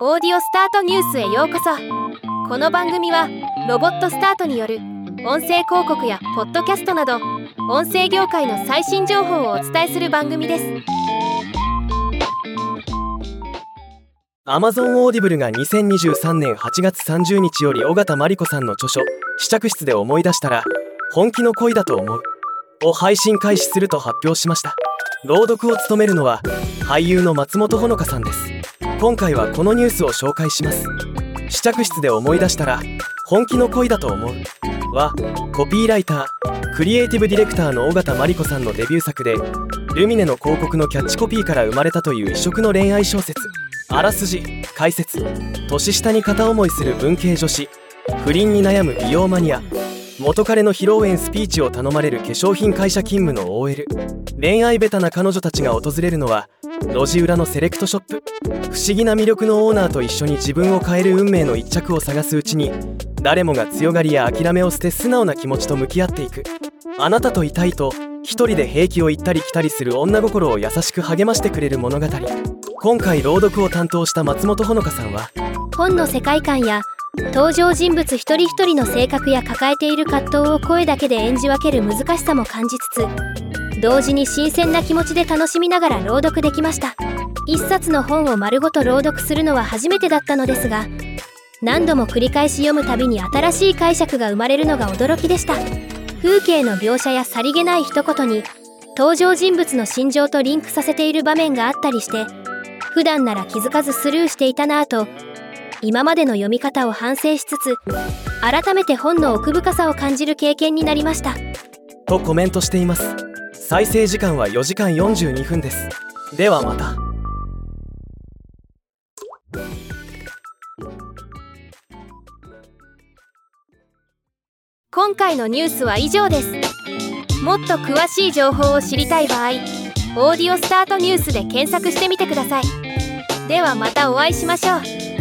オーディオスタートニュースへようこそ。この番組はロボットスタートによる音声広告やポッドキャストなど音声業界の最新情報をお伝えする番組です。Amazon オーディブルが2023年8月30日より尾形真理子さんの著書「試着室で思い出したら本気の恋だと思う」を配信開始すると発表しました。朗読を務めるのは俳優の松本穂香さんです。今回はこのニュースを紹介します。試着室で思い出したら本気の恋だと思う。はコピーライタークリエイティブディレクターの尾形真理子さんのデビュー作でルミネの広告のキャッチコピーから生まれたという異色の恋愛小説あらすじ解説年下に片思いする文系女子不倫に悩む美容マニア元彼の披露宴スピーチを頼まれる化粧品会社勤務の OL 恋愛ベタな彼女たちが訪れるのは路地裏のセレクトショップ。不思議な魅力のオーナーと一緒に自分を変える運命の一着を探すうちに誰もが強がりや諦めを捨て素直な気持ちと向き合っていく。あなたといたいと一人で平気を言ったり来たりする女心を優しく励ましてくれる物語。今回朗読を担当した松本穂香さんは本の世界観や登場人物一人一人の性格や抱えている葛藤を声だけで演じ分ける難しさも感じつつ同時に新鮮な気持ちで楽しみながら朗読できました。一冊の本を丸ごと朗読するのは初めてだったのですが何度も繰り返し読むたびに新しい解釈が生まれるのが驚きでした。風景の描写やさりげない一言に登場人物の心情とリンクさせている場面があったりして普段なら気づかずスルーしていたなぁと今までの読み方を反省しつつ改めて本の奥深さを感じる経験になりました。とコメントしています。再生時間は4時間42分です。ではまた。今回のニュースは以上です。もっと詳しい情報を知りたい場合「オーディオスタートニュース」で検索してみてください。ではまたお会いしましょう。